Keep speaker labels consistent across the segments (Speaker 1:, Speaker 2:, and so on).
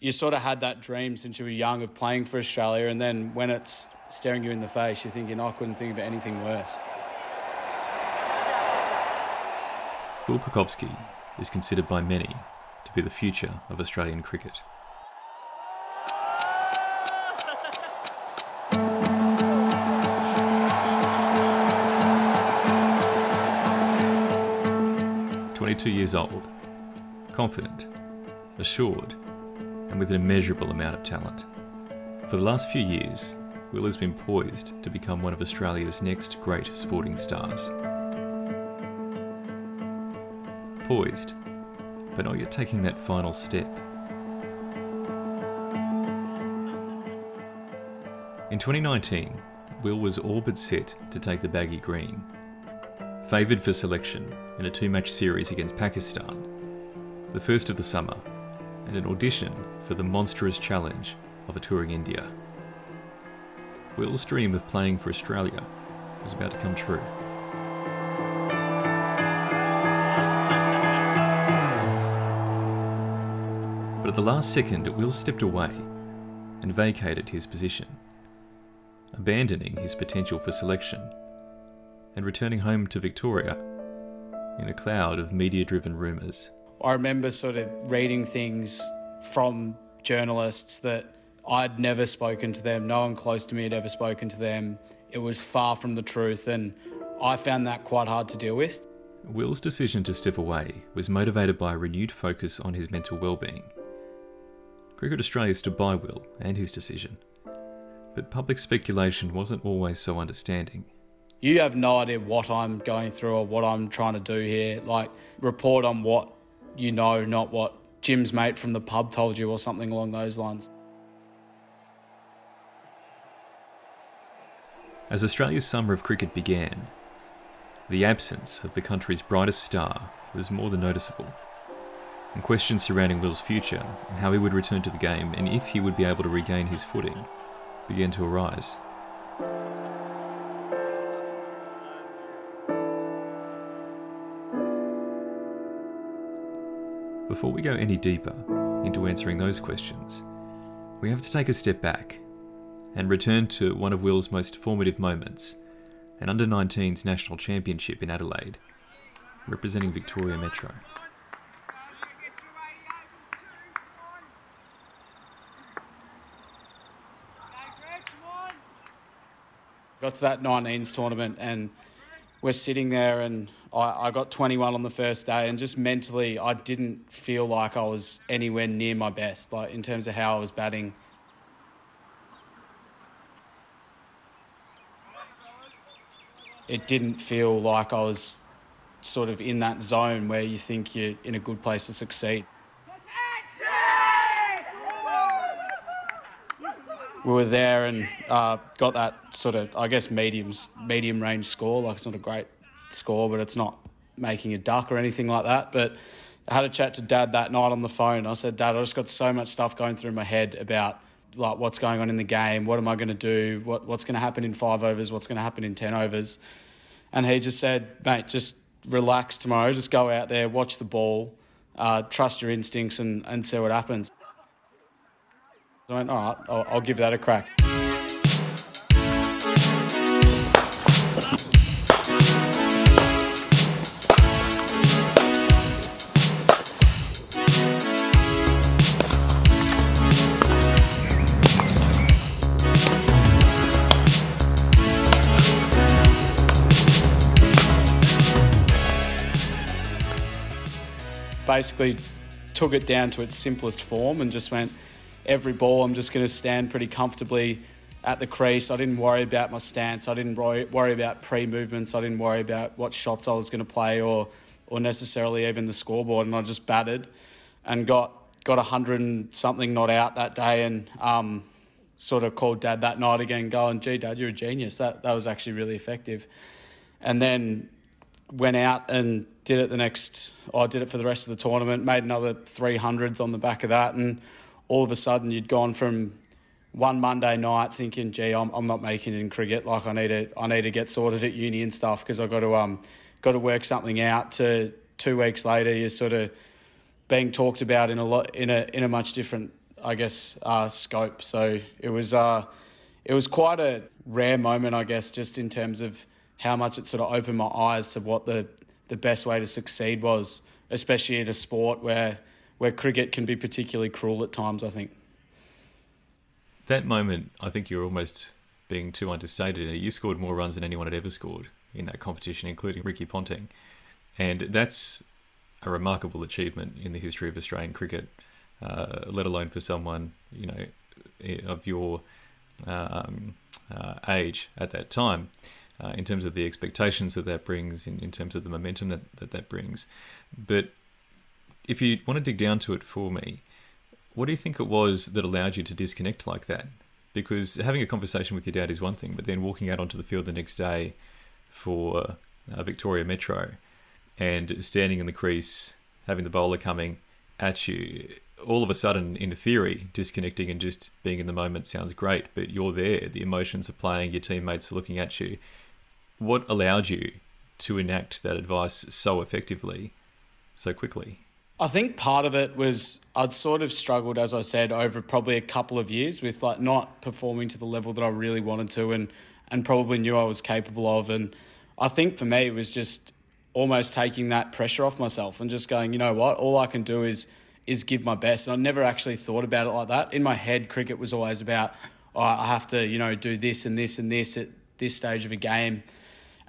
Speaker 1: you sort of had that dream since you were young of playing for Australia, and then when it's staring you in the face, you're thinking, oh, I couldn't think of anything worse.
Speaker 2: Will Pucovski is considered by many to be the future of Australian cricket. Twenty-two years old, confident, assured, and with an immeasurable amount of talent. For the last few years, Will has been poised to become one of Australia's next great sporting stars. Poised, but not yet taking that final step. In 2019, Will was all but set to take the baggy green. Favoured for selection in a two match series against Pakistan, the first of the summer, and an audition for the monstrous challenge of a touring India. Will's dream of playing for Australia was about to come true. But at the last second, Will stepped away and vacated his position, abandoning his potential for selection and returning home to Victoria in a cloud of media driven rumours.
Speaker 1: I remember sort of reading things from journalists that I'd never spoken to them, no one close to me had ever spoken to them. It was far from the truth, and I found that quite hard to deal with.
Speaker 2: Will's decision to step away was motivated by a renewed focus on his mental well-being. Cricket Australia stood by Will and his decision, but public speculation wasn't always so understanding.
Speaker 1: You have no idea what I'm going through or what I'm trying to do here. Like, report on what you know, not what Jim's mate from the pub told you or something along those lines.
Speaker 2: As Australia's summer of cricket began, the absence of the country's brightest star was more than noticeable, and questions surrounding Will's future, how he would return to the game, and if he would be able to regain his footing, began to arise. Before we go any deeper into answering those questions, we have to take a step back and return to one of Will's most formative moments an under 19s national championship in Adelaide, representing Victoria Metro.
Speaker 1: Got to that 19s tournament and we're sitting there and I, I, got 21 on the first day and just mentally I didn't feel like I was anywhere near my best, like in terms of how I was batting. It didn't feel like I was sort of in that zone where you think you're in a good place to succeed. we were there and uh, got that sort of, I guess, mediums, medium range score. Like it's not a great score, but it's not making a duck or anything like that. But I had a chat to Dad that night on the phone. I said, Dad, I just got so much stuff going through my head about like what's going on in the game. What am I going to do? What what's going to happen in five overs? What's going to happen in ten overs? And he just said, mate, just relax tomorrow. Just go out there, watch the ball, uh, trust your instincts, and, and see what happens. I went, all right, I'll, I'll give that a crack. Basically, took it down to its simplest form and just went, every ball, I'm just going to stand pretty comfortably at the crease. I didn't worry about my stance. I didn't worry about pre movements. I didn't worry about what shots I was going to play or, or necessarily even the scoreboard. And I just batted and got got a hundred and something not out that day and um, sort of called dad that night again, going, "Gee, dad, you're a genius." That that was actually really effective. And then went out and did it the next. I did it for the rest of the tournament. Made another three hundreds on the back of that and all of a sudden you'd gone from one Monday night thinking, gee, I'm, I'm not making it in cricket. Like I need to, I need to get sorted at uni and stuff because I've got to, um, got to work something out. To two weeks later, you're sort of being talked about in a lot, in a, in a much different I guess, uh, scope. So it was uh, it was quite a rare moment, I guess, just in terms of how much it sort of opened my eyes to what the the best way to succeed was, especially in a sport where where cricket can be particularly cruel at times. I think
Speaker 2: that moment, I think you're almost being too understated. You scored more runs than anyone had ever scored in that competition, including Ricky Ponting, and that's a remarkable achievement in the history of Australian cricket. Uh, let alone for someone you know of your um, uh, age at that time uh, in terms of the expectations that that brings, in, in terms of the momentum that, that that brings. But if you want to dig down to it for me, what do you think it was that allowed you to disconnect like that? Because having a conversation with your dad is one thing, but then walking out onto the field the next day for uh, Victoria Metro and standing in the crease, having the bowler coming at you, all of a sudden, in theory, disconnecting and just being in the moment sounds great, but you're there. The emotions are playing, your teammates are looking at you what allowed you to enact that advice so effectively, so quickly?
Speaker 1: I think part of it was I'd sort of struggled, as I said, over probably a couple of years with like not performing to the level that I really wanted to, and and probably knew I was capable of. And I think for me it was just almost taking that pressure off myself and just going, you know what, all I can do is is give my best. And I never actually thought about it like that. In my head, cricket was always about, oh, I have to, you know, do this and this and this at this stage of a game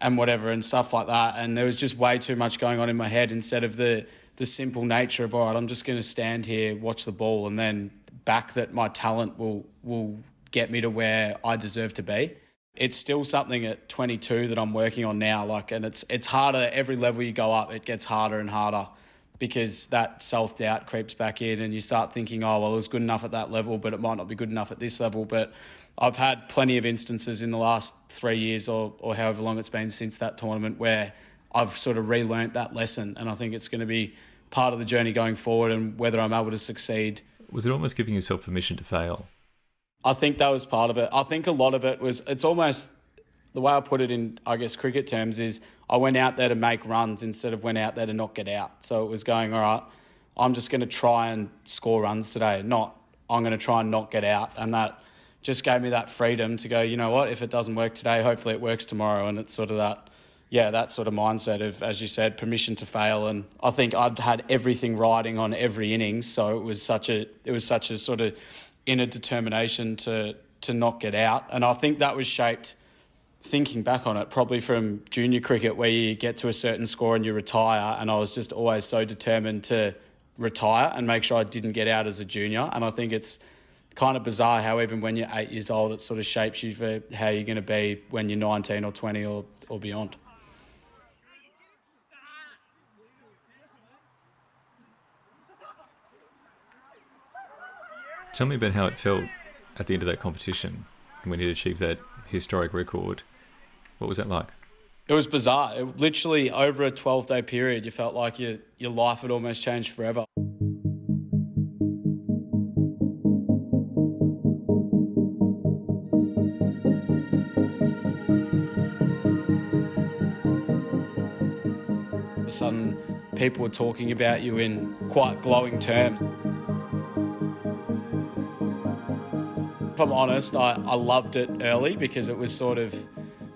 Speaker 1: and whatever and stuff like that. And there was just way too much going on in my head instead of the the simple nature of all right, I'm just going to stand here, watch the ball, and then back that my talent will will get me to where I deserve to be. It's still something at 22 that I'm working on now. Like, and it's it's harder every level you go up. It gets harder and harder because that self doubt creeps back in, and you start thinking, oh well, it was good enough at that level, but it might not be good enough at this level. But I've had plenty of instances in the last three years or, or however long it's been since that tournament where I've sort of relearnt that lesson. And I think it's going to be part of the journey going forward and whether I'm able to succeed.
Speaker 2: Was it almost giving yourself permission to fail?
Speaker 1: I think that was part of it. I think a lot of it was, it's almost the way I put it in, I guess, cricket terms is I went out there to make runs instead of went out there to not get out. So it was going, all right, I'm just going to try and score runs today, not I'm going to try and not get out. And that, just gave me that freedom to go, you know what, if it doesn't work today, hopefully it works tomorrow. And it's sort of that, yeah, that sort of mindset of, as you said, permission to fail. And I think I'd had everything riding on every innings. So it was such a, it was such a sort of inner determination to, to not get out. And I think that was shaped, thinking back on it, probably from junior cricket where you get to a certain score and you retire. And I was just always so determined to retire and make sure I didn't get out as a junior. And I think it's, kind of bizarre how even when you're eight years old, it sort of shapes you for how you're going to be when you're 19 or 20 or, or beyond.
Speaker 2: Tell me about how it felt at the end of that competition when you achieved that historic record. What was that like?
Speaker 1: It was bizarre. It, literally, over a 12 day period, you felt like your, your life had almost changed forever. People were talking about you in quite glowing terms. If I'm honest, I, I loved it early because it was sort of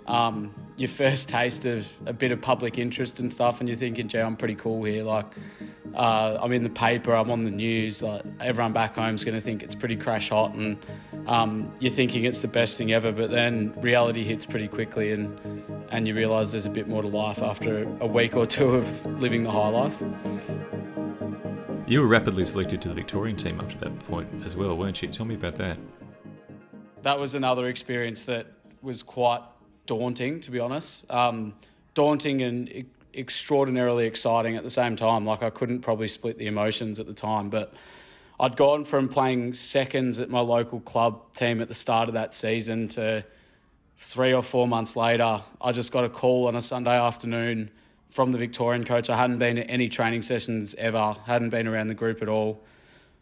Speaker 1: um, your first taste of a bit of public interest and stuff, and you're thinking, gee, I'm pretty cool here. Like, uh, I'm in the paper, I'm on the news. Like, everyone back home's going to think it's pretty crash hot, and um, you're thinking it's the best thing ever. But then reality hits pretty quickly, and and you realise there's a bit more to life after a week or two of living the high life.
Speaker 2: You were rapidly selected to the Victorian team after that point as well, weren't you? Tell me about that.
Speaker 1: That was another experience that was quite daunting, to be honest. Um, daunting and e- extraordinarily exciting at the same time. Like I couldn't probably split the emotions at the time, but I'd gone from playing seconds at my local club team at the start of that season to three or four months later, I just got a call on a Sunday afternoon from the Victorian coach. I hadn't been to any training sessions ever, hadn't been around the group at all.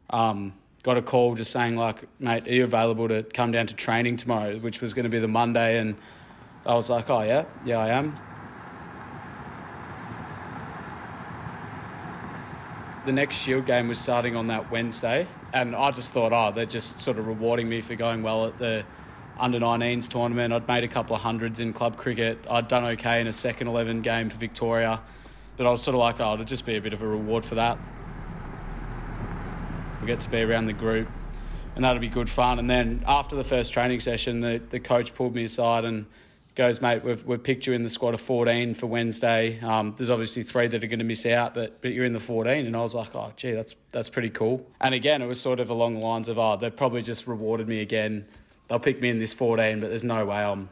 Speaker 1: Um, got a call just saying like, mate, are you available to come down to training tomorrow, which was going to be the Monday, and I was like, oh yeah, yeah I am. The next Shield game was starting on that Wednesday, and I just thought, oh, they're just sort of rewarding me for going well at the under 19s tournament. I'd made a couple of hundreds in club cricket. I'd done okay in a second 11 game for Victoria. But I was sort of like, oh, it'll just be a bit of a reward for that. We'll get to be around the group, and that'll be good fun. And then after the first training session, the, the coach pulled me aside and goes, mate, we've, we've picked you in the squad of 14 for Wednesday. Um, there's obviously three that are going to miss out, but, but you're in the 14. And I was like, oh, gee, that's, that's pretty cool. And again, it was sort of along the lines of, oh, they've probably just rewarded me again. They'll pick me in this 14, but there's no way I'm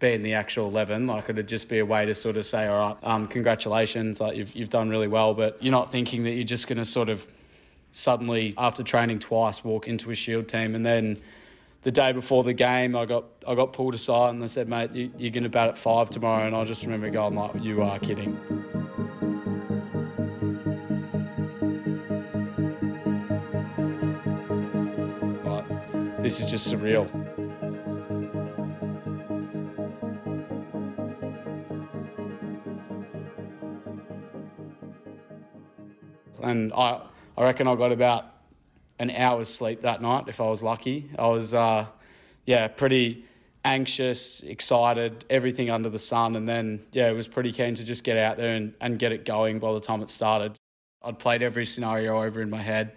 Speaker 1: being the actual 11. Like, it'd just be a way to sort of say, all right, um, congratulations, like, you've, you've done really well. But you're not thinking that you're just going to sort of suddenly, after training twice, walk into a shield team and then the day before the game, I got I got pulled aside and they said, "Mate, you, are going to bat at five tomorrow." And I just remember going, "Like, you are kidding." Like, this is just surreal. And I, I reckon I got about an hour's sleep that night if I was lucky. I was, uh, yeah, pretty anxious, excited, everything under the sun. And then, yeah, it was pretty keen to just get out there and, and get it going by the time it started. I'd played every scenario over in my head.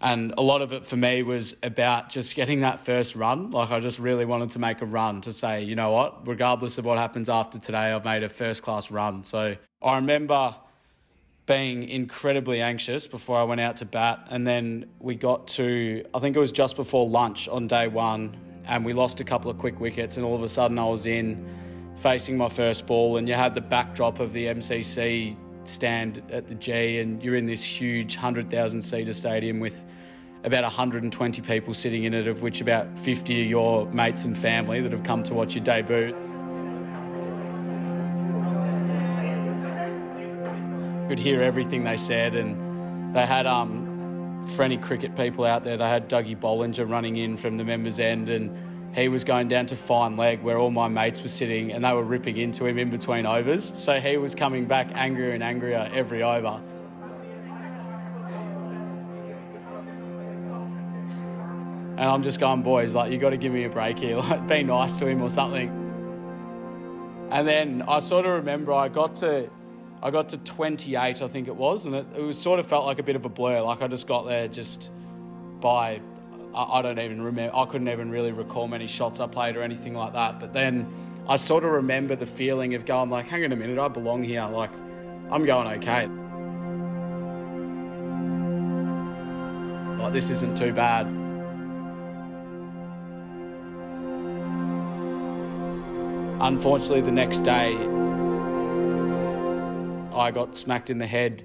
Speaker 1: And a lot of it for me was about just getting that first run. Like, I just really wanted to make a run to say, you know what, regardless of what happens after today, I've made a first class run. So I remember being incredibly anxious before I went out to bat. And then we got to, I think it was just before lunch on day one, and we lost a couple of quick wickets. And all of a sudden, I was in facing my first ball, and you had the backdrop of the MCC stand at the G, and you're in this huge 100,000 seater stadium with about 120 people sitting in it, of which about 50 are your mates and family that have come to watch your debut. Could hear everything they said, and they had um, any cricket people out there, they had Dougie Bollinger running in from the members' end, and he was going down to fine leg where all my mates were sitting, and they were ripping into him in between overs. So he was coming back angrier and angrier every over. And I'm just going, boys, like, you got to give me a break here. Like, be nice to him or something. And then I sort of remember I got to I got to 28, I think it was, and it, it was sort of felt like a bit of a blur. Like I just got there just by, I, I don't even remember, I couldn't even really recall many shots I played or anything like that. But then I sort of remember the feeling of going like, hang on a minute, I belong here. Like I'm going okay. Like this isn't too bad. Unfortunately, the next day I got smacked in the head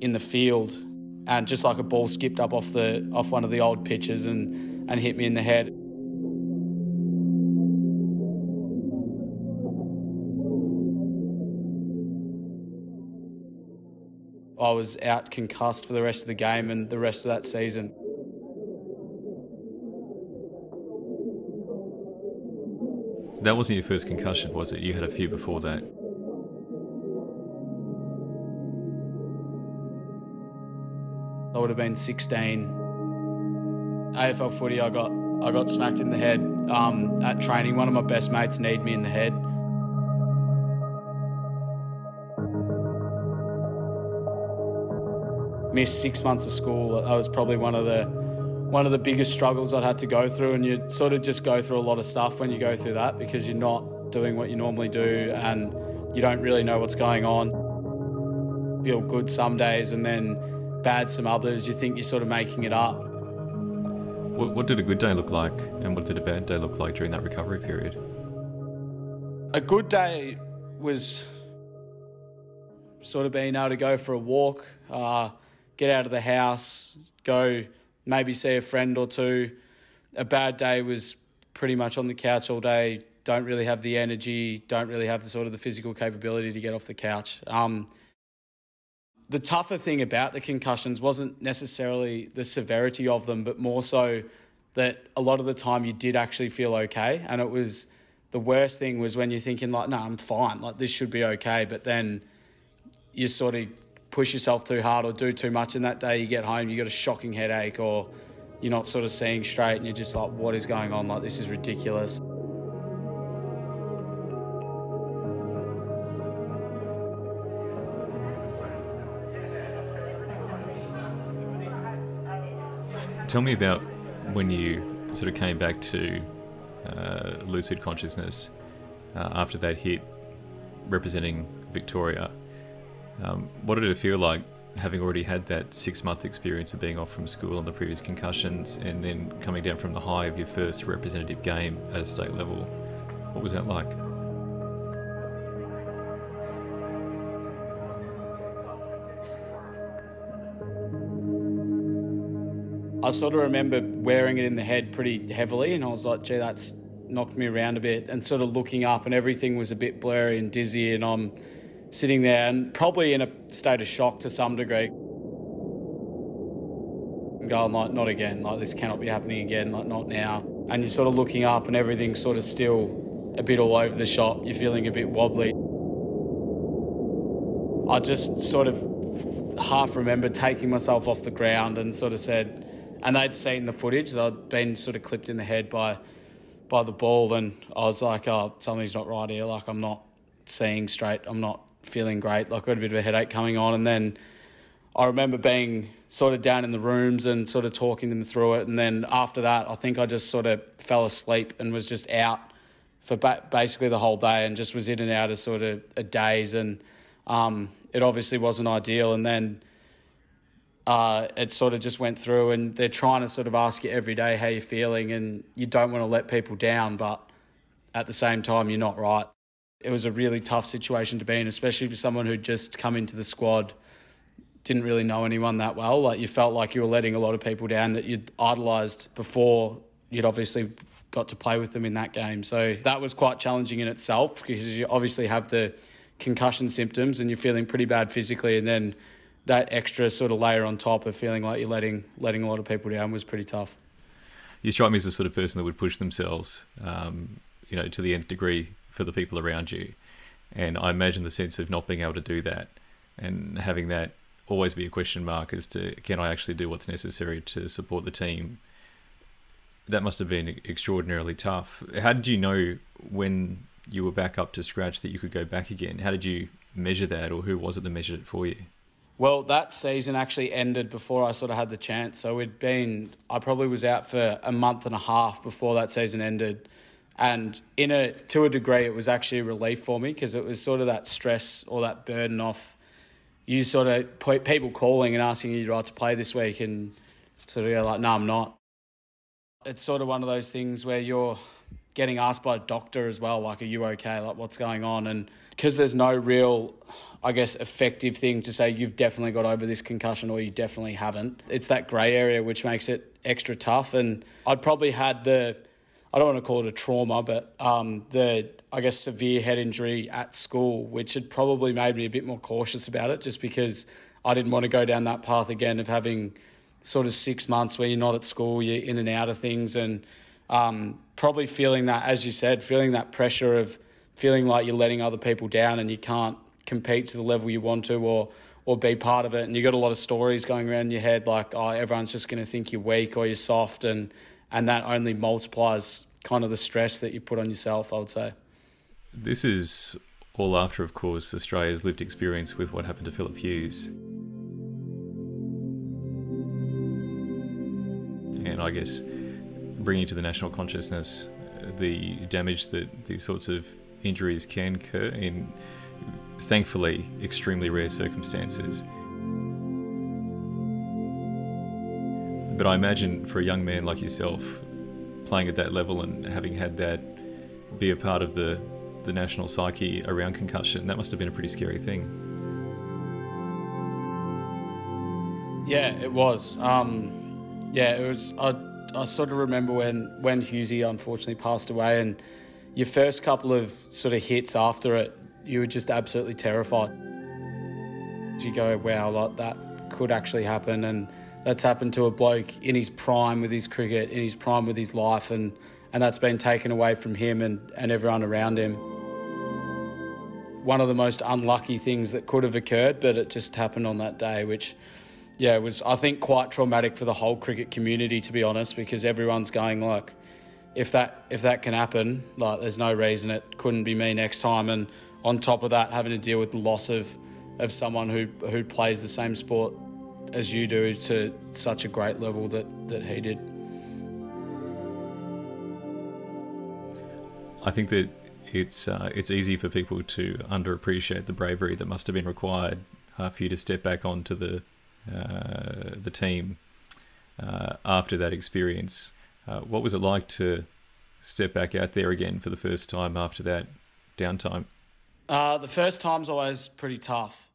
Speaker 1: in the field, and just like a ball skipped up off the off one of the old pitches and and hit me in the head. I was out concussed for the rest of the game and the rest of that season.
Speaker 2: That wasn't your first concussion, was it? You had a few before that.
Speaker 1: Would have been 16. AFL footy, I got I got smacked in the head um, at training. One of my best mates kneed me in the head. Missed six months of school. That was probably one of the one of the biggest struggles I'd had to go through, and you sort of just go through a lot of stuff when you go through that because you're not doing what you normally do, and you don't really know what's going on. Feel good some days, and then bad some others. You think you're sort of making it up.
Speaker 2: What, what did a good day look like, and what did a bad day look like during that recovery period?
Speaker 1: A good day was sort of being able to go for a walk, uh, get out of the house, go maybe see a friend or two. A bad day was pretty much on the couch all day. Don't really have the energy. Don't really have the sort of the physical capability to get off the couch. Um, the tougher thing about the concussions wasn't necessarily the severity of them, but more so that a lot of the time you did actually feel okay. And it was the worst thing was when you're thinking, like, no, I'm fine, like, this should be okay. But then you sort of push yourself too hard or do too much, and that day you get home, you got a shocking headache, or you're not sort of seeing straight and you're just like, what is going on? Like, this is ridiculous.
Speaker 2: Tell me about when you sort of came back to uh, lucid consciousness uh, after that hit representing Victoria. Um, what did it feel like having already had that six month experience of being off from school and the previous concussions and then coming down from the high of your first representative game at a state level? What was that like?
Speaker 1: I sort of remember wearing it in the head pretty heavily, and I was like, gee, that's knocked me around a bit. And sort of looking up, and everything was a bit blurry and dizzy, and I'm sitting there and probably in a state of shock to some degree. And going like, not again, like this cannot be happening again, like not now. And you're sort of looking up, and everything's sort of still a bit all over the shop. You're feeling a bit wobbly. I just sort of half remember taking myself off the ground and sort of said, and they'd seen the footage. They'd been sort of clipped in the head by by the ball, and I was like, "Oh, something's not right here. Like I'm not seeing straight. I'm not feeling great. Like I got a bit of a headache coming on." And then I remember being sort of down in the rooms and sort of talking them through it. And then after that, I think I just sort of fell asleep and was just out for ba- basically the whole day and just was in and out of sort of a daze. And um, it obviously wasn't ideal. And then uh, it sort of just went through and they're trying to sort of ask you every day how you're feeling and you don't want to let people down, but at the same time, you're not right. It was a really tough situation to be in, especially for someone who'd just come into the squad, didn't really know anyone that well. Like you felt like you were letting a lot of people down that you'd idolised before you'd obviously got to play with them in that game. So that was quite challenging in itself because you obviously have the concussion symptoms and you're feeling pretty bad physically and then that extra sort of layer on top of feeling like you're letting letting a lot of people down was pretty tough.
Speaker 2: You strike me as the sort of person that would push themselves, um, you know, to the nth degree for the people around you, and I imagine the sense of not being able to do that and having that always be a question mark as to can I actually do what's necessary to support the team. That must have been extraordinarily tough. How did you know when you were back up to scratch that you could go back again? How did you measure that, or who was it that measured it for you?
Speaker 1: Well, that season actually ended before I sort of had the chance. So we'd been, I probably was out for a month and a half before that season ended. And in a, to a degree, it was actually a relief for me because it was sort of that stress or that burden off you sort of people calling and asking you right to play this week and sort of go like, no, I'm not. It's sort of one of those things where you're getting asked by a doctor as well, like, are you okay? Like, what's going on? And because there's no real I guess, effective thing to say you've definitely got over this concussion or you definitely haven't. It's that grey area which makes it extra tough. And I'd probably had the, I don't want to call it a trauma, but um, the, I guess, severe head injury at school, which had probably made me a bit more cautious about it just because I didn't want to go down that path again of having sort of six months where you're not at school, you're in and out of things. And um, probably feeling that, as you said, feeling that pressure of feeling like you're letting other people down and you can't compete to the level you want to or or be part of it. And you got a lot of stories going around in your head like, oh, everyone's just going to think you're weak or you're soft, and and that only multiplies kind of the stress that you put on yourself. I would say.
Speaker 2: This is all after, of course, Australia's lived experience with what happened to Philip Hughes. And I guess bringing to the national consciousness the damage that these sorts of injuries can occur in thankfully, extremely rare circumstances. But I imagine for a young man like yourself, playing at that level and having had that be a part of the, the national psyche around concussion, that must have been a pretty scary thing.
Speaker 1: Yeah, it was. Um, yeah, it was. I, I sort of remember when when Hughesy unfortunately passed away, and your first couple of sort of hits after it, you were just absolutely terrified. You go, wow, like that could actually happen, and that's happened to a bloke in his prime with his cricket, in his prime with his life, and and that's been taken away from him and, and everyone around him. One of the most unlucky things that could have occurred, but it just happened on that day, which yeah, it was I think quite traumatic for the whole cricket community to be honest, because everyone's going like, if that if that can happen, like there's no reason it couldn't be me next time. And on top of that, having to deal with the loss of of someone who who plays the same sport as you do to such a great level that that he did.
Speaker 2: I think that it's uh, it's easy for people to underappreciate the bravery that must have been required uh, for you to step back onto the uh, the team uh, after that experience. Uh, what was it like to step back out there again for the first time after that downtime?
Speaker 1: Uh, the first time's always pretty tough.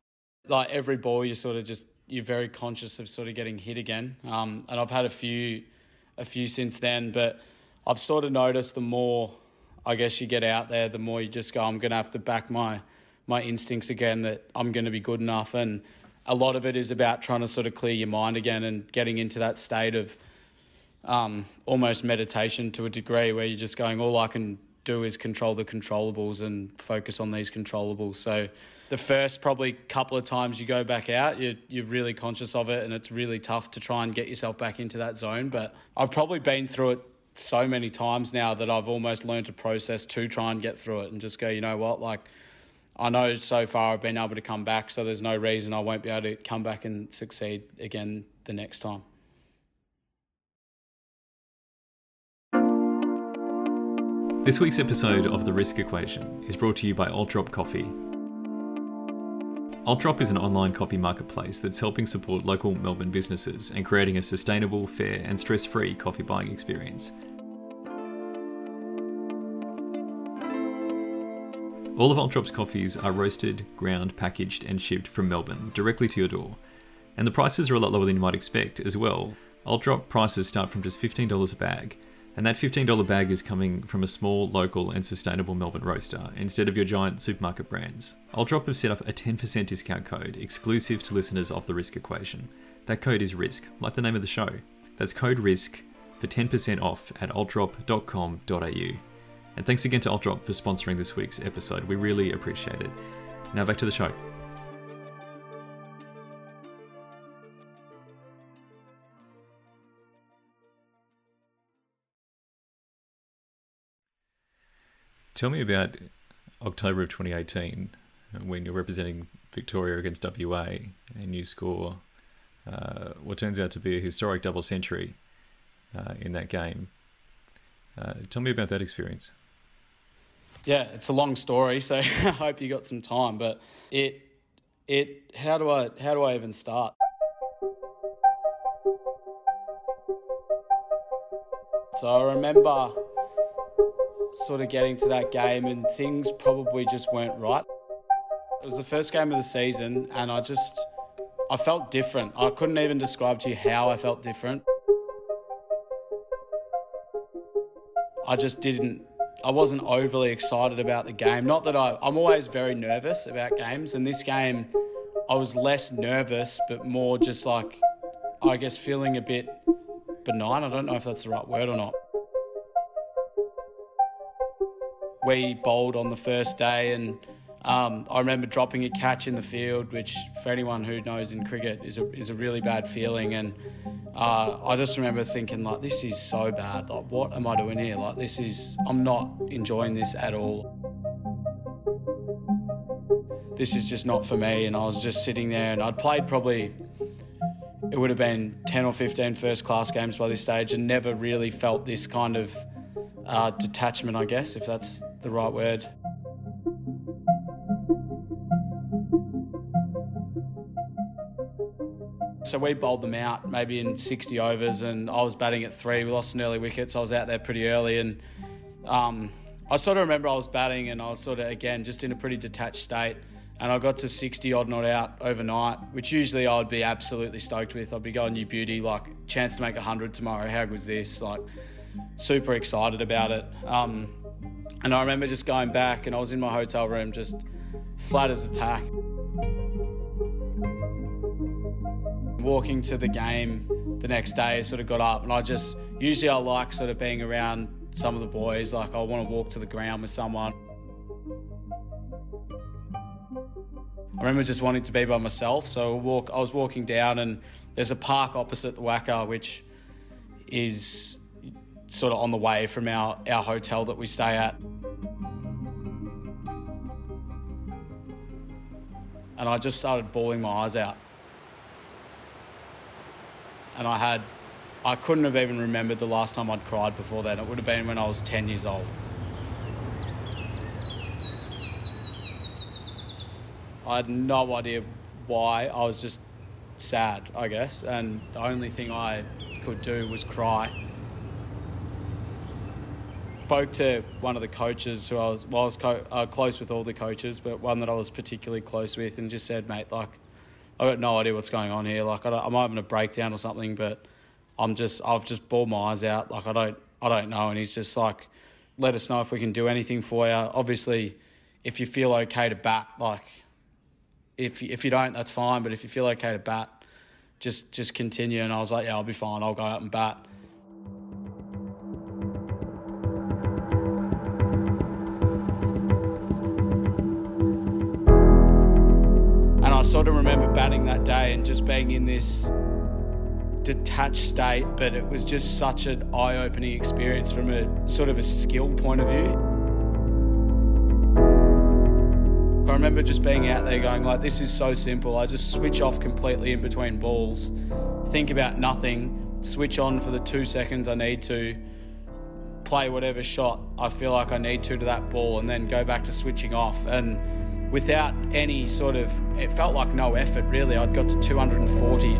Speaker 1: Like every ball, you sort of just you're very conscious of sort of getting hit again. Um, and I've had a few, a few since then, but I've sort of noticed the more I guess you get out there, the more you just go, I'm going to have to back my my instincts again that I'm going to be good enough. And a lot of it is about trying to sort of clear your mind again and getting into that state of um, almost meditation to a degree where you're just going, all I can do is control the controllables and focus on these controllables. So the first probably couple of times you go back out, you're, you're really conscious of it and it's really tough to try and get yourself back into that zone. But I've probably been through it so many times now that I've almost learned to process to try and get through it and just go, you know what, like I know so far I've been able to come back, so there's no reason I won't be able to come back and succeed again the next time.
Speaker 2: This week's episode of The Risk Equation is brought to you by AltDrop Coffee. AltDrop is an online coffee marketplace that's helping support local Melbourne businesses and creating a sustainable, fair, and stress free coffee buying experience. All of AltDrop's coffees are roasted, ground, packaged, and shipped from Melbourne directly to your door. And the prices are a lot lower than you might expect as well. AltDrop prices start from just $15 a bag and that $15 bag is coming from a small, local, and sustainable Melbourne roaster instead of your giant supermarket brands. AltDrop have set up a 10% discount code exclusive to listeners of the Risk Equation. That code is RISK, like the name of the show. That's code RISK for 10% off at altdrop.com.au. And thanks again to AltDrop for sponsoring this week's episode. We really appreciate it. Now back to the show. Tell me about October of 2018 when you're representing Victoria against WA and you score uh, what turns out to be a historic double century uh, in that game. Uh, tell me about that experience.
Speaker 1: Yeah, it's a long story, so I hope you got some time. But it, it, how do I, how do I even start? So I remember sort of getting to that game, and things probably just weren't right. It was the first game of the season, and I just I felt different. I couldn't even describe to you how I felt different. I just didn't. I wasn't overly excited about the game. Not that I. I'm always very nervous about games, and this game, I was less nervous, but more just like, I guess, feeling a bit benign. I don't know if that's the right word or not we bowled on the first day, and um, I remember dropping a catch in the field, which for anyone who knows in cricket is a, is a really bad feeling. And uh, I just remember thinking, like, this is so bad. Like, what am I doing here? Like, this is, I'm not enjoying this at all. This is just not for me. And I was just sitting there, and I'd played probably, it would have been 10 or 15 first class games by this stage, and never really felt this kind of uh, detachment, I guess, if that's the right word. So we bowled them out maybe in 60 overs, and I was batting at three. We lost an early wicket, so I was out there pretty early. And um, I sort of remember I was batting, and I was sort of, again, just in a pretty detached state. And I got to 60 odd not out overnight, which usually I would be absolutely stoked with. I'd be going, you beauty, like, chance to make 100 tomorrow. How good's this? Like, super excited about it. Um, and I remember just going back, and I was in my hotel room, just flat as a tack. Walking to the game the next day, sort of got up, and I just usually I like sort of being around some of the boys. Like I want to walk to the ground with someone. I remember just wanting to be by myself. So I walk, I was walking down, and there's a park opposite the WACA, which is sort of on the way from our, our hotel that we stay at. And I just started bawling my eyes out. And I had, I couldn't have even remembered the last time I'd cried before then. It would have been when I was 10 years old. I had no idea why. I was just sad, I guess, and the only thing I could do was cry. Spoke to one of the coaches who I was, well, I was co- uh, close with all the coaches, but one that I was particularly close with, and just said, mate, like, I've got no idea what's going on here. Like, I am having a breakdown or something, but I'm just, I've just bawled my eyes out. Like, I don't, I don't know. And he's just like, let us know if we can do anything for you. Obviously, if you feel okay to bat, like, if if you don't, that's fine. But if you feel okay to bat, just just continue. And I was like, yeah, I'll be fine. I'll go out and bat. Sort of remember batting that day and just being in this detached state, but it was just such an eye-opening experience from a sort of a skill point of view. I remember just being out there going like, this is so simple. I just switch off completely in between balls, think about nothing, switch on for the two seconds I need to, play whatever shot I feel like I need to to that ball, and then go back to switching off. And without any sort of, it felt like no effort really. I'd got to 240.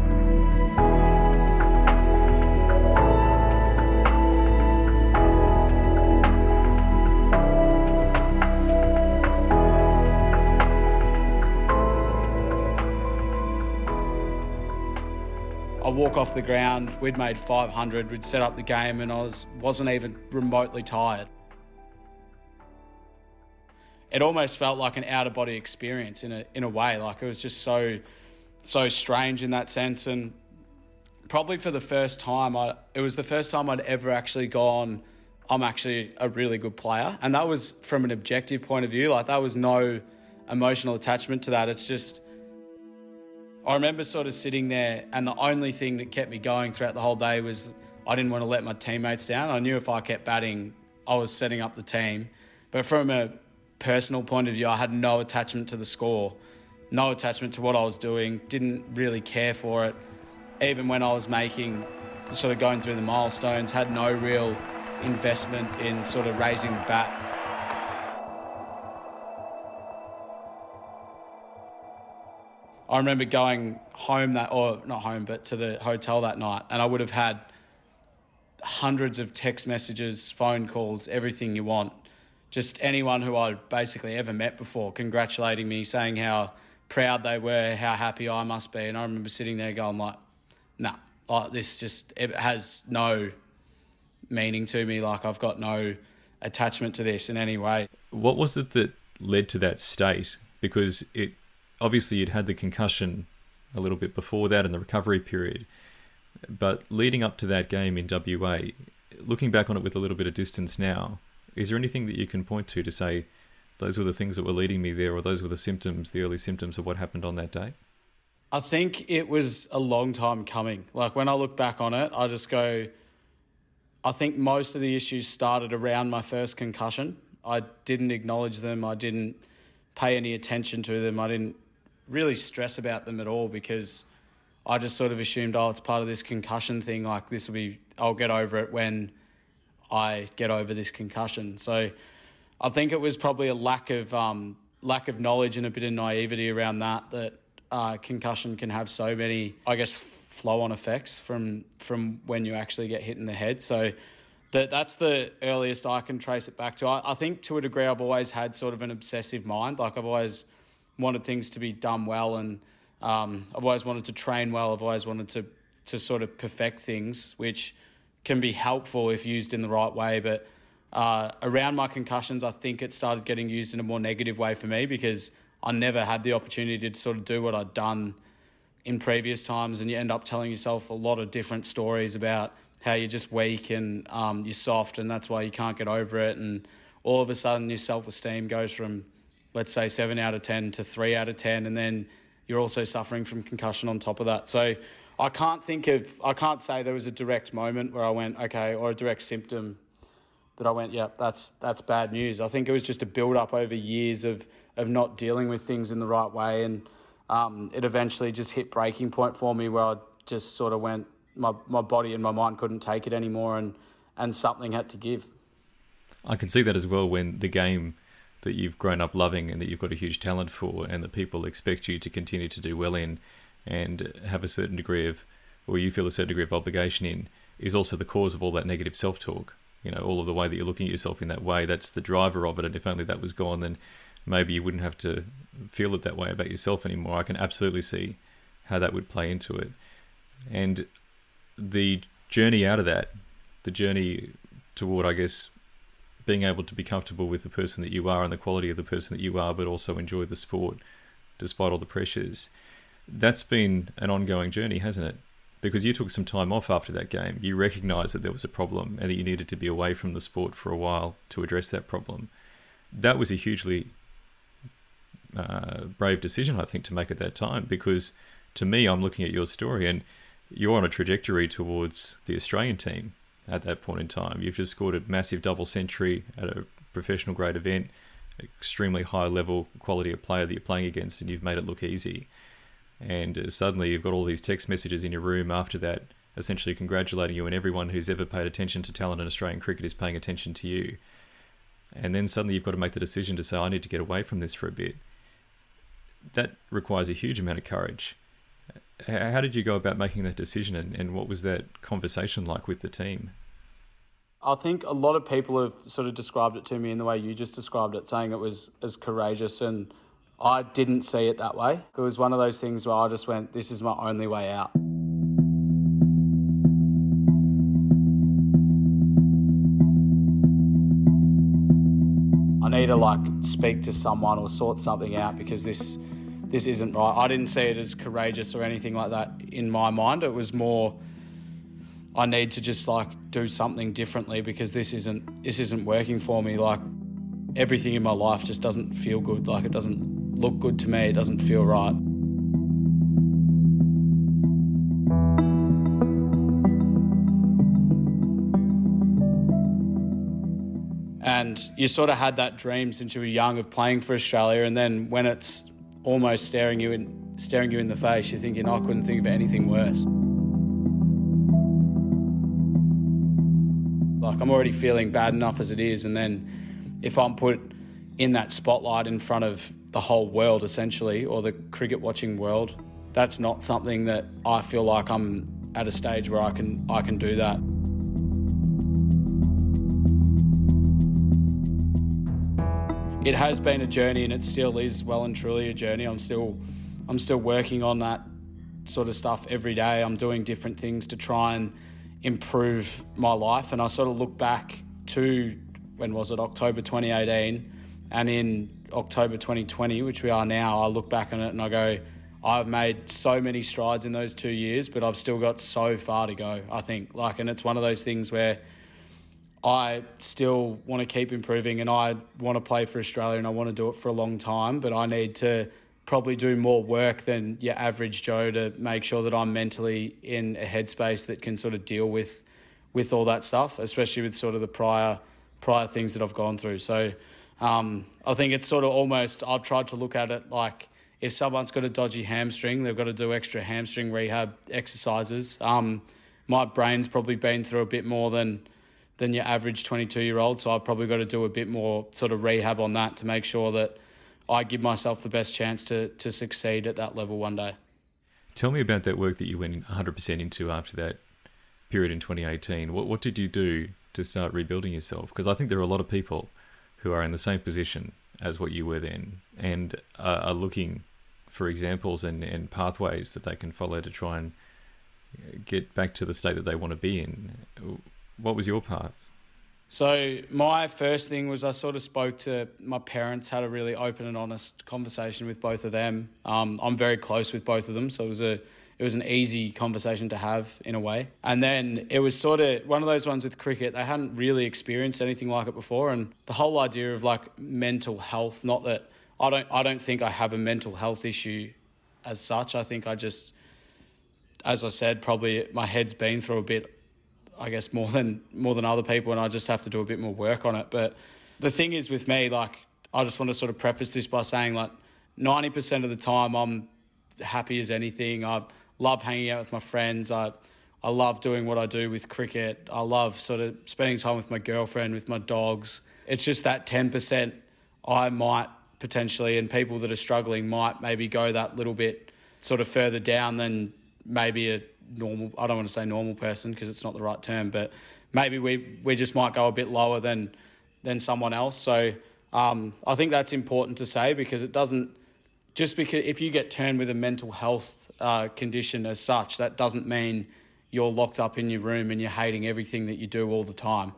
Speaker 1: I walk off the ground. We'd made 500. We'd set up the game, and I was wasn't even remotely tired. It almost felt like an out of body experience in a in a way. Like it was just so so strange in that sense, and probably for the first time, I it was the first time I'd ever actually gone. I'm actually a really good player, and that was from an objective point of view. Like that was no emotional attachment to that. It's just I remember sort of sitting there, and the only thing that kept me going throughout the whole day was I didn't want to let my teammates down. I knew if I kept batting, I was setting up the team. But from a personal point of view, I had no attachment to the score, no attachment to what I was doing, didn't really care for it. Even when I was making, sort of going through the milestones, had no real investment in sort of raising the bat I remember going home that, or not home, but to the hotel that night, and I would have had hundreds of text messages, phone calls, everything you want. Just anyone who I'd basically ever met before congratulating me, saying how proud they were, how happy I must be. And I remember sitting there going like, nah, like this just, it has no meaning to me. Like I've got no attachment to this in any way.
Speaker 2: What was it that led to that state? Because it obviously you'd had the concussion a little bit before that in the recovery period. But leading up to that game in WA, looking back on it with a little bit of distance now, is there anything that you can point to to say those were the things that were leading me there, or those were the symptoms, the early symptoms of what happened on that day?
Speaker 1: I think it was a long time coming. Like when I look back on it, I just go, I think most of the issues started around my first concussion. I didn't acknowledge them. I didn't pay any attention to them. I didn't really stress about them at all because I just sort of assumed, oh, it's part of this concussion thing. Like this will be, I'll get over it when I get over this concussion. So I think it was probably a lack of um, lack of knowledge and a bit of naivety around that that uh, concussion can have so many, I guess, flow on effects from from when you actually get hit in the head. So that that's the earliest I can trace it back to. I, I think to a degree I've always had sort of an obsessive mind. Like I've always wanted things to be done well, and um, I've always wanted to train well. I've always wanted to to sort of perfect things, which can be helpful if used in the right way. But uh, around my concussions, I think it started getting used in a more negative way for me because I never had the opportunity to sort of do what I'd done in previous times, and you end up telling yourself a lot of different stories about how you're just weak and um, you're soft, and that's why you can't get over it, and all of a sudden your self esteem goes from let's say seven out of 10 to three out of 10. And then you're also suffering from concussion on top of that. So I can't think of, I can't say there was a direct moment where I went, okay, or a direct symptom that I went, yeah, that's that's bad news. I think it was just a build up over years of of not dealing with things in the right way, and um, it eventually just hit breaking point for me where I just sort of went, my my body and my mind couldn't take it anymore, and and something had to give.
Speaker 2: I can see that as well when the game that you've grown up loving and that you've got a huge talent for, and that people expect you to continue to do well in, and have a certain degree of, or you feel a certain degree of obligation in, is also the cause of all that negative self talk you know all of the way that you're looking at yourself in that way that's the driver of it. And if only that was gone then maybe you wouldn't have to feel it that way about yourself anymore. I can absolutely see how that would play into it. And the journey out of that the journey toward i guess being able to be comfortable with the person that you are and the quality of the person that you are but also enjoy the sport despite all the pressures that's been an ongoing journey hasn't it because you took some time off after that game. You recognised that there was a problem and that you needed to be away from the sport for a while to address that problem. That was a hugely uh, brave decision, I think, to make at that time because to me, I'm looking at your story and you're on a trajectory towards the Australian team at that point in time. You've just scored a massive double century at a professional grade event, extremely high level quality of player that you're playing against, and you've made it look easy and uh, suddenly you've got all these text messages in your room after that essentially congratulating you and everyone who's ever paid attention to talent in Australian cricket is paying attention to you. And then suddenly you've got to make the decision to say, I need to get away from this for a bit. That requires a huge amount of courage. How did you go about making that decision and, and what was that conversation like with the team?
Speaker 1: I think a lot of people have sort of described it to me in the way you just described it, saying it was as courageous and I didn't see it that way. It was one of those things where I just went, this is my only way out. I need to like speak to someone or sort something out because this this isn't right. I didn't see it as courageous or anything like that in my mind. It was more I need to just like do something differently because this isn't this isn't working for me. Like everything in my life just doesn't feel good. Like it doesn't look good to me, it doesn't feel right. And you sort of had that dream since you were young of playing for Australia, and then when it's almost staring you in staring you in the face, you're thinking, oh, I couldn't think of anything worse. Like I'm already feeling bad enough as it is, and then if I'm put in that spotlight in front of the whole world essentially, or the cricket watching world. That's not something that I feel like I'm at a stage where I can I can do that. It has been a journey and it still is well and truly a journey. I'm still I'm still working on that sort of stuff every day. I'm doing different things to try and improve my life and I sort of look back to when was it October 2018 and in October 2020, which we are now, I look back on it and I go, I've made so many strides in those two years, but I've still got so far to go, I think. Like, and it's one of those things where I still want to keep improving and I want to play for Australia and I want to do it for a long time, but I need to probably do more work than your average Joe to make sure that I'm mentally in a headspace that can sort of deal with with all that stuff, especially with sort of the prior prior things that I've gone through. So um, I think it's sort of almost, I've tried to look at it like if someone's got a dodgy hamstring, they've got to do extra hamstring rehab exercises. Um, my brain's probably been through a bit more than than your average 22 year old, so I've probably got to do a bit more sort of rehab on that to make sure that I give myself the best chance to to succeed at that level one day.
Speaker 2: Tell me about that work that you went 100% into after that period in 2018. What what did you do to start rebuilding yourself? Because I think there are a lot of people who are in the same position as what you were then and uh, are looking for examples and, and pathways that they can follow to try and get back to the state that they want to be in. What was your path?
Speaker 1: So my first thing was I sort of spoke to my parents, had a really open and honest conversation with both of them. Um, I'm very close with both of them, so it was a it was an easy conversation to have in a way. And then it was sort of one of those ones with cricket, they hadn't really experienced anything like it before. And the whole idea of like mental health, not that I don't I don't think I have a mental health issue as such. I think I just, as I said, probably my head's been through a bit. I guess more than more than other people, and I just have to do a bit more work on it. But the thing is with me, like I just want to sort of preface this by saying, like ninety percent of the time, I'm happy as anything. I love hanging out with my friends. I I love doing what I do with cricket. I love sort of spending time with my girlfriend, with my dogs. It's just that 10% I might potentially, and people that are struggling might maybe go that little bit sort of further down than maybe a normal, I don't want to say normal person because it's not the right term, but maybe we, we just might go a bit lower than, than someone else. So um, I think that's important to say because it doesn't, just because if you get turned with a mental health uh, condition as such, that doesn't mean you're locked up in your room and you're hating everything that you do all the time.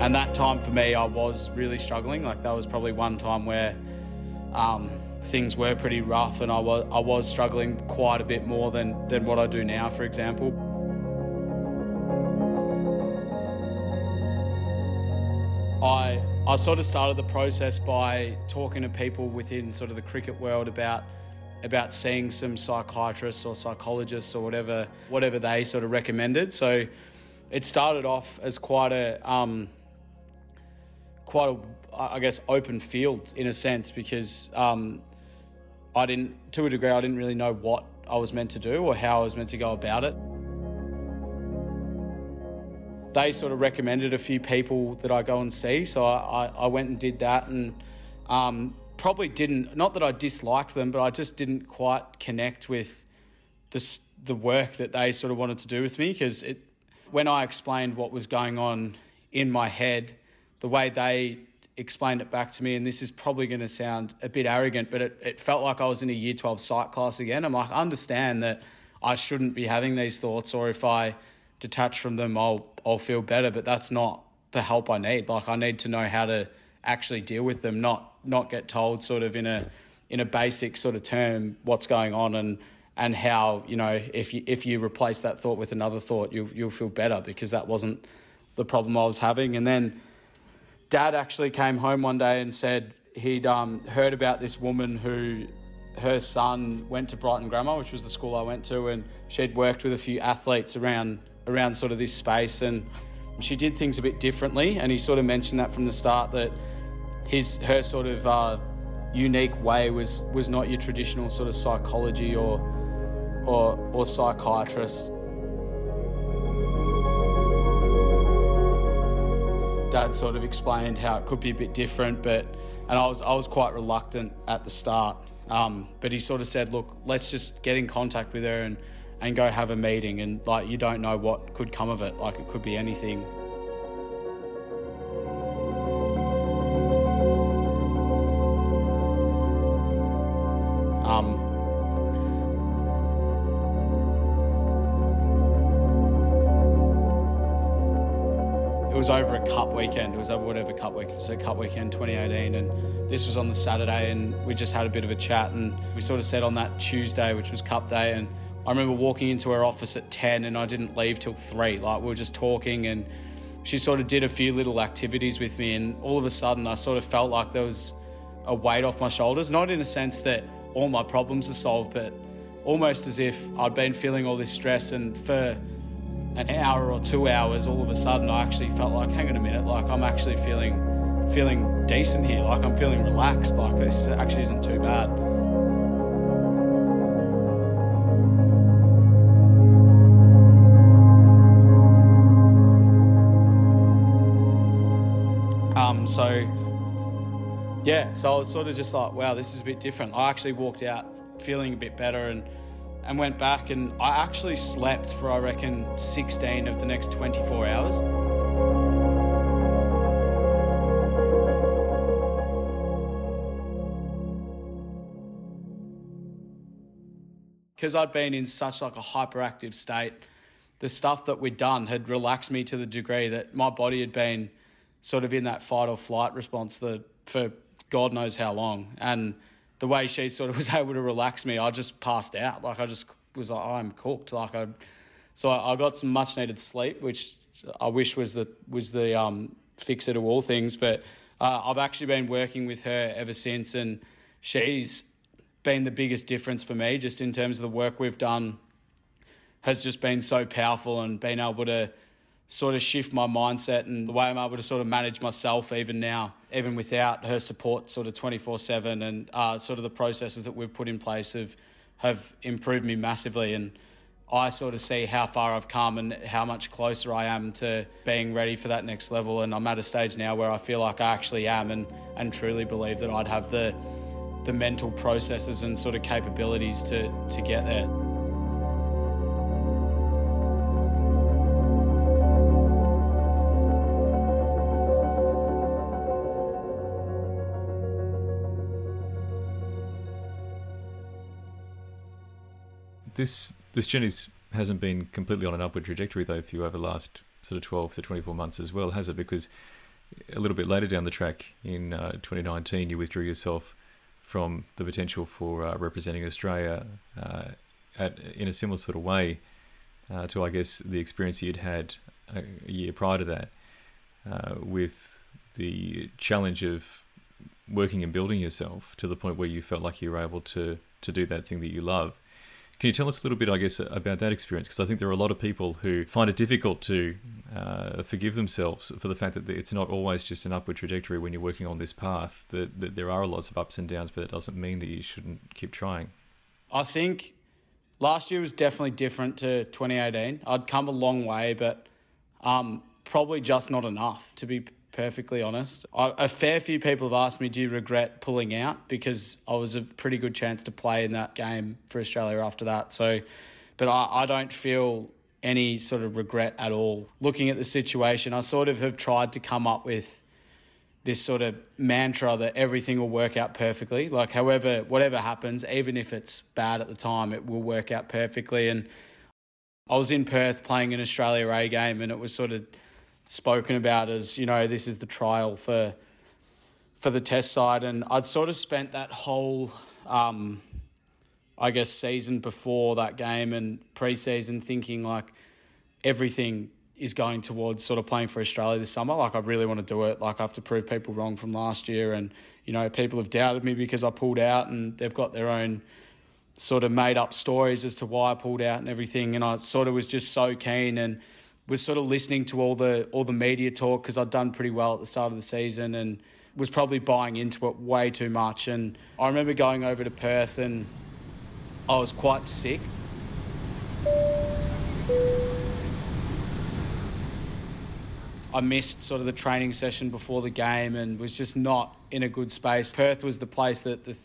Speaker 1: And that time for me, I was really struggling. Like that was probably one time where um, things were pretty rough, and I was I was struggling quite a bit more than than what I do now, for example. I I sort of started the process by talking to people within sort of the cricket world about about seeing some psychiatrists or psychologists or whatever whatever they sort of recommended. So it started off as quite a um, quite a I guess open field in a sense because um, I didn't to a degree I didn't really know what I was meant to do or how I was meant to go about it they sort of recommended a few people that I go and see. So I, I, went and did that and um, probably didn't, not that I disliked them, but I just didn't quite connect with the, the work that they sort of wanted to do with me because it, when I explained what was going on in my head, the way they explained it back to me, and this is probably going to sound a bit arrogant, but it, it felt like I was in a year 12 psych class again. I'm like, I understand that I shouldn't be having these thoughts, or if I detach from them, I'll I'll feel better. But that's not the help I need. Like I need to know how to actually deal with them, not not get told sort of in a in a basic sort of term what's going on and and how you know if you if you replace that thought with another thought, you'll you'll feel better because that wasn't the problem I was having. And then Dad actually came home one day and said he'd um, heard about this woman who her son went to Brighton Grammar, which was the school I went to, and she'd worked with a few athletes around around sort of this space and she did things a bit differently and he sort of mentioned that from the start that his her sort of uh, unique way was was not your traditional sort of psychology or or or psychiatrist. Dad sort of explained how it could be a bit different but and I was I was quite reluctant at the start. Um, but he sort of said look let's just get in contact with her and and go have a meeting and like you don't know what could come of it. Like it could be anything. Um, it was over a cup weekend. It was over whatever cup weekend, so cup weekend 2018, and this was on the Saturday, and we just had a bit of a chat, and we sort of said on that Tuesday, which was cup day, and I remember walking into her office at 10 and I didn't leave till 3. Like, we were just talking and she sort of did a few little activities with me. And all of a sudden, I sort of felt like there was a weight off my shoulders. Not in a sense that all my problems are solved, but almost as if I'd been feeling all this stress. And for an hour or two hours, all of a sudden, I actually felt like, hang on a minute, like I'm actually feeling feeling decent here. Like I'm feeling relaxed. Like this actually isn't too bad. Um, so yeah, so I was sort of just like, wow, this is a bit different. I actually walked out feeling a bit better and and went back and I actually slept for I reckon 16 of the next 24 hours. Because I'd been in such like a hyperactive state, the stuff that we'd done had relaxed me to the degree that my body had been sort of in that fight or flight response the, for God knows how long. And the way she sort of was able to relax me, I just passed out. Like I just was like, I'm cooked. Like I, So I, I got some much needed sleep, which I wish was the was the um, fixer to all things. But uh, I've actually been working with her ever since, and she's been the biggest difference for me, just in terms of the work we've done. Has just been so powerful and being able to sort of shift my mindset and the way I'm able to sort of manage myself even now, even without her support, sort of 24 7. And uh, sort of the processes that we've put in place have, have improved me massively. And I sort of see how far I've come and how much closer I am to being ready for that next level. And I'm at a stage now where I feel like I actually am and, and truly believe that I'd have the, the mental processes and sort of capabilities to, to get there.
Speaker 2: This this journey hasn't been completely on an upward trajectory though for you over the last sort of 12 to 24 months as well, has it? Because a little bit later down the track in uh, 2019, you withdrew yourself from the potential for uh, representing Australia uh, at, in a similar sort of way uh, to, I guess, the experience you'd had a, a year prior to that uh, with the challenge of working and building yourself to the point where you felt like you were able to, to do that thing that you love. Can you tell us a little bit, I guess, about that experience? Because I think there are a lot of people who find it difficult to uh, forgive themselves for the fact that it's not always just an upward trajectory when you're working on this path. That, that there are lots of ups and downs, but it doesn't mean that you shouldn't keep trying.
Speaker 1: I think last year was definitely different to 2018. I'd come a long way, but um, probably just not enough to be perfectly honest. I, a fair few people have asked me, do you regret pulling out? Because I was a pretty good chance to play in that game for Australia after that. So, but I, I don't feel any sort of regret at all. Looking at the situation, I sort of have tried to come up with this sort of mantra that everything will work out perfectly. Like, however, whatever happens, even if it's bad at the time, it will work out perfectly. And I was in Perth playing an Australia A game, and it was sort of spoken about as you know this is the trial for for the test side, and I'd sort of spent that whole. Um, I guess season before that game and pre-season thinking like everything is going towards sort of playing for Australia this summer. Like I really want to do it. Like I have to prove people wrong from last year, and you know people have doubted me because I pulled out, and they've got their own sort of made up stories as to why I pulled out and everything. And I sort of was just so keen and was sort of listening to all the all the media talk because I'd done pretty well at the start of the season and was probably buying into it way too much. And I remember going over to Perth and I was quite sick. I missed sort of the training session before the game and was just not in a good space. Perth was the place that the,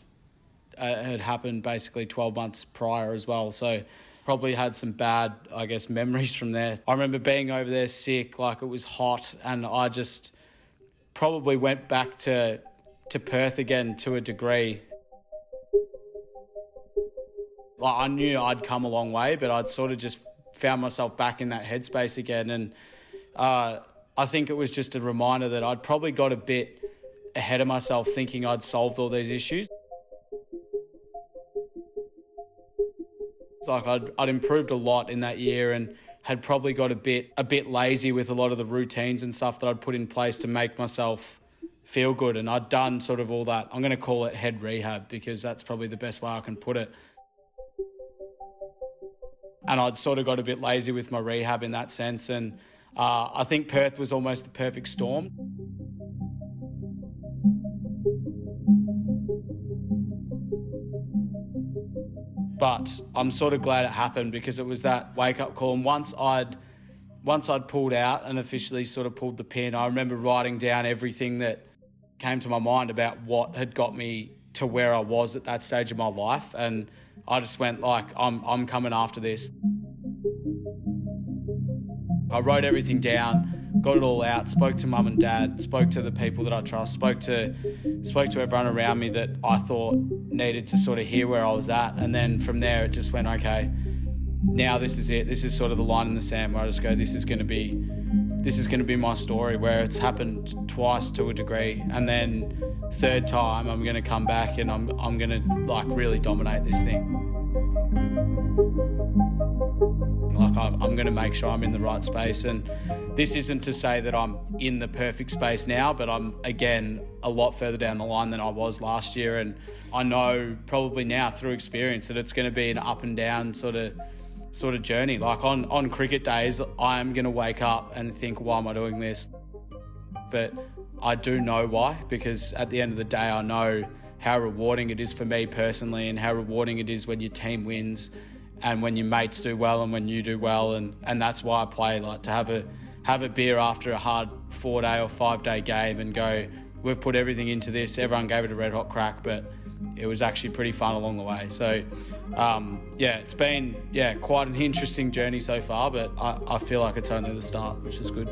Speaker 1: uh, had happened basically 12 months prior as well. So probably had some bad, I guess, memories from there. I remember being over there sick, like it was hot, and I just probably went back to to Perth again to a degree. Like I knew I'd come a long way, but I'd sort of just found myself back in that headspace again, and uh, I think it was just a reminder that I'd probably got a bit ahead of myself, thinking I'd solved all these issues. It's like I'd, I'd improved a lot in that year and had probably got a bit a bit lazy with a lot of the routines and stuff that I'd put in place to make myself feel good. And I'd done sort of all that. I'm going to call it head rehab because that's probably the best way I can put it. And I'd sort of got a bit lazy with my rehab in that sense. And uh, I think Perth was almost the perfect storm. But I'm sort of glad it happened because it was that wake up call. And once I'd once I'd pulled out and officially sort of pulled the pin, I remember writing down everything that came to my mind about what had got me to where I was at that stage of my life. And I just went like, I'm I'm coming after this. I wrote everything down got it all out, spoke to mum and dad, spoke to the people that I trust, spoke to spoke to everyone around me that I thought needed to sort of hear where I was at. And then from there it just went, okay, now this is it. This is sort of the line in the sand where I just go, this is gonna be this is gonna be my story where it's happened twice to a degree. And then third time I'm gonna come back and I'm I'm gonna like really dominate this thing. Like I'm going to make sure I'm in the right space. And this isn't to say that I'm in the perfect space now, but I'm again a lot further down the line than I was last year. And I know probably now through experience that it's going to be an up and down sort of sort of journey. Like on on cricket days, I'm going to wake up and think, why am I doing this? But I do know why because at the end of the day, I know how rewarding it is for me personally and how rewarding it is when your team wins and when your mates do well and when you do well and, and that's why I play like to have a have a beer after a hard four day or five day game and go we've put everything into this. Everyone gave it a red hot crack but it was actually pretty fun along the way. So um, yeah it's been yeah quite an interesting journey so far but I, I feel like it's only the start which is good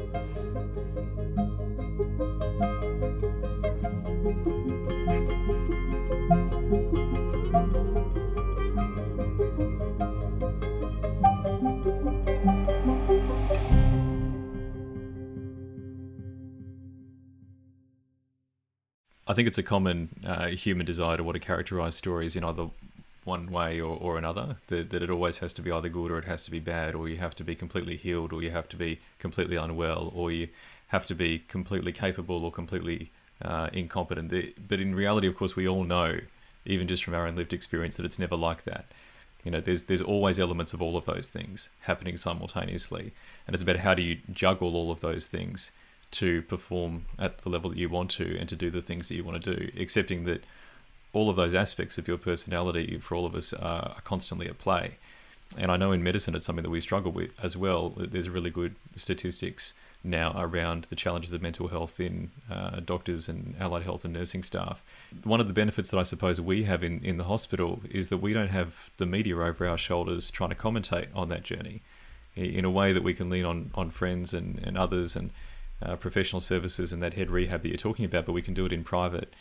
Speaker 2: think it's a common uh, human desire to want to characterize stories in either one way or, or another. That, that it always has to be either good or it has to be bad, or you have to be completely healed, or you have to be completely unwell, or you have to be completely capable or completely uh, incompetent. But in reality, of course, we all know, even just from our own lived experience, that it's never like that. You know, there's there's always elements of all of those things happening simultaneously, and it's about how do you juggle all of those things to perform at the level that you want to and to do the things that you want to do, accepting that all of those aspects of your personality for all of us are, constantly at play. And I know in medicine it's something that we struggle with as well. There's really good statistics now around the challenges of mental health in uh, doctors and allied health and nursing staff. One of the benefits that I suppose we have in, in the hospital is that we don't have the media over our shoulders trying to commentate on that journey in a way that we can lean on, on friends and, and others and uh, professional services and that head rehab that you're talking about, but we can do it in private.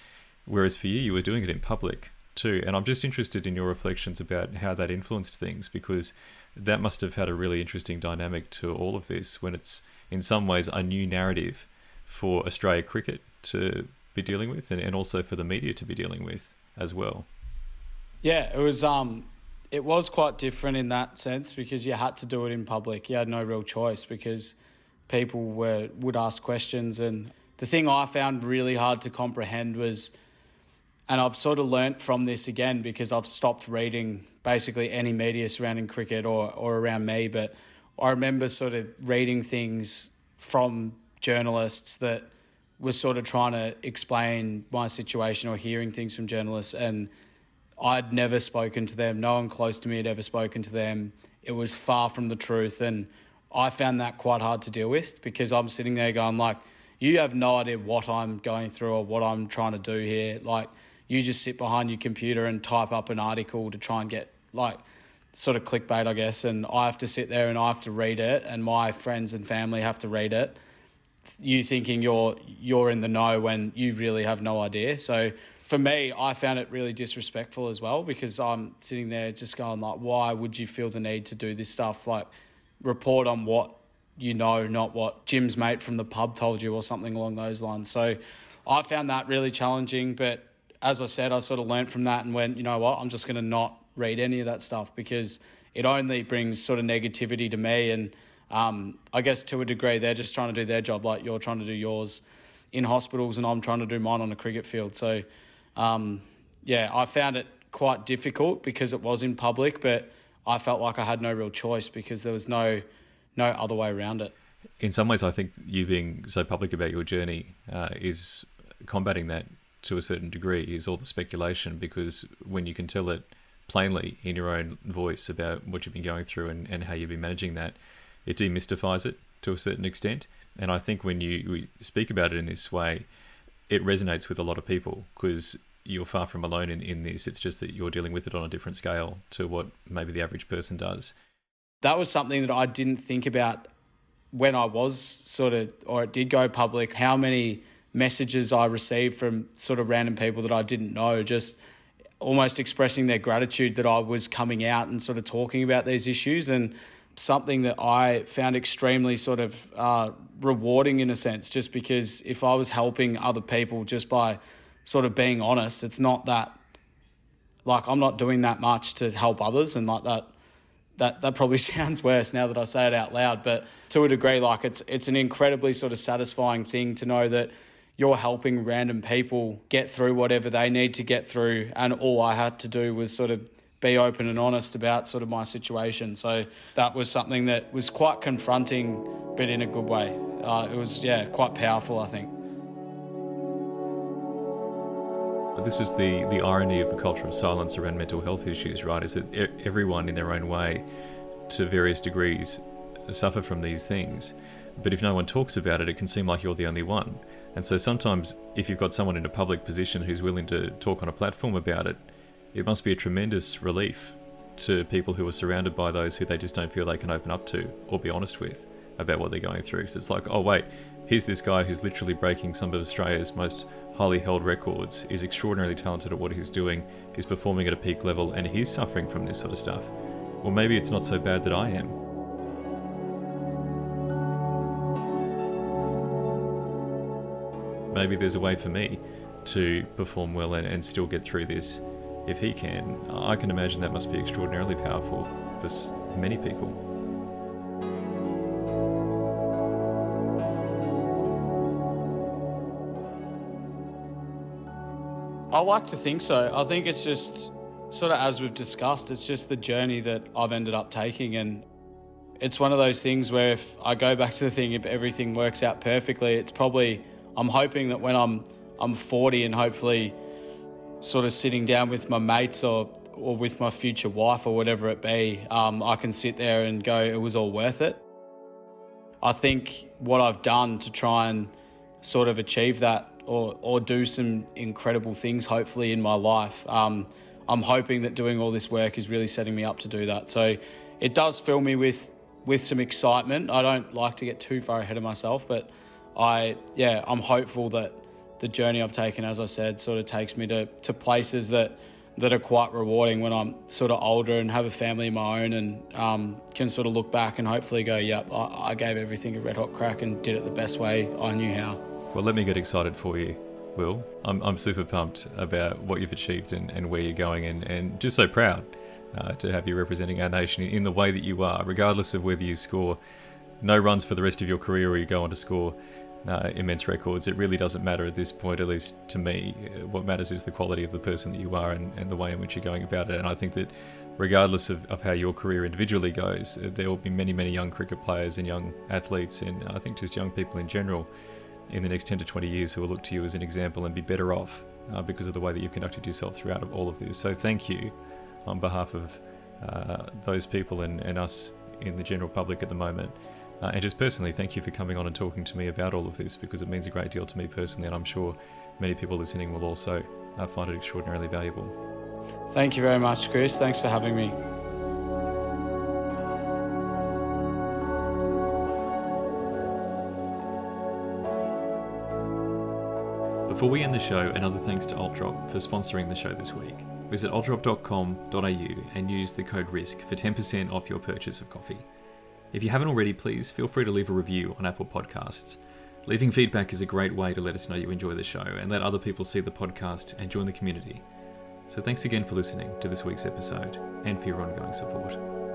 Speaker 2: Whereas for you, you were doing it in public too. And I'm just interested in your reflections about how that influenced things because that must have had a really interesting dynamic to all of this when it's in some ways a new narrative for Australia cricket to be dealing with and, and also for the media to be dealing with as well.
Speaker 1: Yeah, it was um it was quite different in that sense because you had to do it in public. You had no real choice because people were would ask questions and the thing I found really hard to comprehend was and I've sort of learnt from this again because I've stopped reading basically any media surrounding cricket or, or around me, but I remember sort of reading things from journalists that were sort of trying to explain my situation or hearing things from journalists and I'd never spoken to them. No one close to me had ever spoken to them. It was far from the truth and I found that quite hard to deal with because I'm sitting there going like, you have no idea what I'm going through or what I'm trying to do here. Like, you just sit behind your computer and type up an article to try and get like sort of clickbait, I guess. And I have to sit there and I have to read it, and my friends and family have to read it. You thinking you're you're in the know when you really have no idea. So for me, I found it really disrespectful as well because I'm sitting there just going like, why would you feel the need to do this stuff? Like report on what you know, not what Jim's mate from the pub told you or something along those lines. So I found that really challenging. But as I said, I sort of learnt from that and went, you know what, I'm just going to not read any of that stuff because it only brings sort of negativity to me. And um, I guess to a degree, they're just trying to do their job like you're trying to do yours in hospitals and I'm trying to do mine on a cricket field. So, um, yeah, I found it quite difficult because it was in public, but I felt like I had no real choice because there was no no other way around it.
Speaker 2: In some ways, I think you being so public about your journey uh, is combating that to a certain degree. Is all the speculation because when you can tell it plainly in your own voice about what you've been going through and, and how you've been managing that, it demystifies it to a certain extent. And I think when you speak about it in this way, it resonates with a lot of people because you're far from alone in, in this. It's just that you're dealing with it on a different scale to what maybe the average person does.
Speaker 1: That was something that I didn't think about when I was sort of, or it did go public, how many messages I received from sort of random people that I didn't know, just almost expressing their gratitude that I was coming out and sort of talking about these issues. And something that I found extremely sort of uh, rewarding in a sense, just because if I was helping other people just by sort of being honest. It's not that like I'm not doing that much to help others and like that that that probably sounds worse now that I say it out loud, but to a degree, like it's it's an incredibly sort of satisfying thing to know that you're helping random people get through whatever they need to get through, and all I had to do was sort of be open and honest about sort of my situation. So that was something that was quite confronting, but in a good way. Uh, it was yeah quite powerful, I think.
Speaker 2: This is the, the irony of a culture of silence around mental health issues, right? Is that everyone in their own way, to various degrees, suffer from these things. But if no one talks about it, it can seem like you're the only one. And so sometimes, if you've got someone in a public position who's willing to talk on a platform about it, it must be a tremendous relief to people who are surrounded by those who they just don't feel they can open up to or be honest with about what they're going through. So it's like, oh, wait, here's this guy who's literally breaking some of Australia's most highly held records, is extraordinarily talented at what he's doing, he's performing at a peak level, and he's suffering from this sort of stuff. Well, maybe it's not so bad that I am. Maybe there's a way for me to perform well and, and still get through this if he can. I can imagine that must be extraordinarily powerful for many people.
Speaker 1: I like to think so. I think it's just sort of as we've discussed, it's just the journey that I've ended up taking. And it's one of those things where if I go back to the thing, if everything works out perfectly, it's probably, I'm hoping that when I'm, I'm 40 and hopefully sort of sitting down with my mates or, or with my future wife or whatever it be, um, I can sit there and go, it was all worth it. I think what I've done to try and sort of achieve that or, or do some incredible things, hopefully, in my life. Um, I'm hoping that doing all this work is really setting me up to do that. So it does fill me with, with some excitement. I don't like to get too far ahead of myself, but I, yeah, I'm hopeful that the journey I've taken, as I said, sort of takes me to, to places that that are quite rewarding when I'm sort of older and have a family of my own and um, can sort of look back and hopefully go, yep, I, I gave everything a red hot crack and did it the best way I knew how.
Speaker 2: Well, let me get excited for you, Will. I'm, I'm super pumped about what you've achieved and, and where you're going, and, and just so proud uh, to have you representing our nation in the way that you are, regardless of whether you score no runs for the rest of your career or you go on to score uh, immense records. It really doesn't matter at this point, at least to me. What matters is the quality of the person that you are and, and the way in which you're going about it. And I think that regardless of, of how your career individually goes, there will be many, many young cricket players and young athletes, and I think just young people in general in the next 10 to 20 years who will look to you as an example and be better off uh, because of the way that you've conducted yourself throughout all of this. So thank you on behalf of uh, those people and, and us in the general public at the moment. Uh, and just personally, thank you for coming on and talking to me about all of this because it means a great deal to me personally, and I'm sure many people listening will also uh, find it extraordinarily valuable.
Speaker 1: Thank you very much, Chris. Thanks for having me.
Speaker 2: Before we end the show, another thanks to AltDrop for sponsoring the show this week. Visit altdrop.com.au and use the code RISK for 10% off your purchase of coffee. If you haven't already, please feel free to leave a review on Apple Podcasts. Leaving feedback is a great way to let us know you enjoy the show and let other people see the podcast and join the community. So thanks again for listening to this week's episode and for your ongoing support.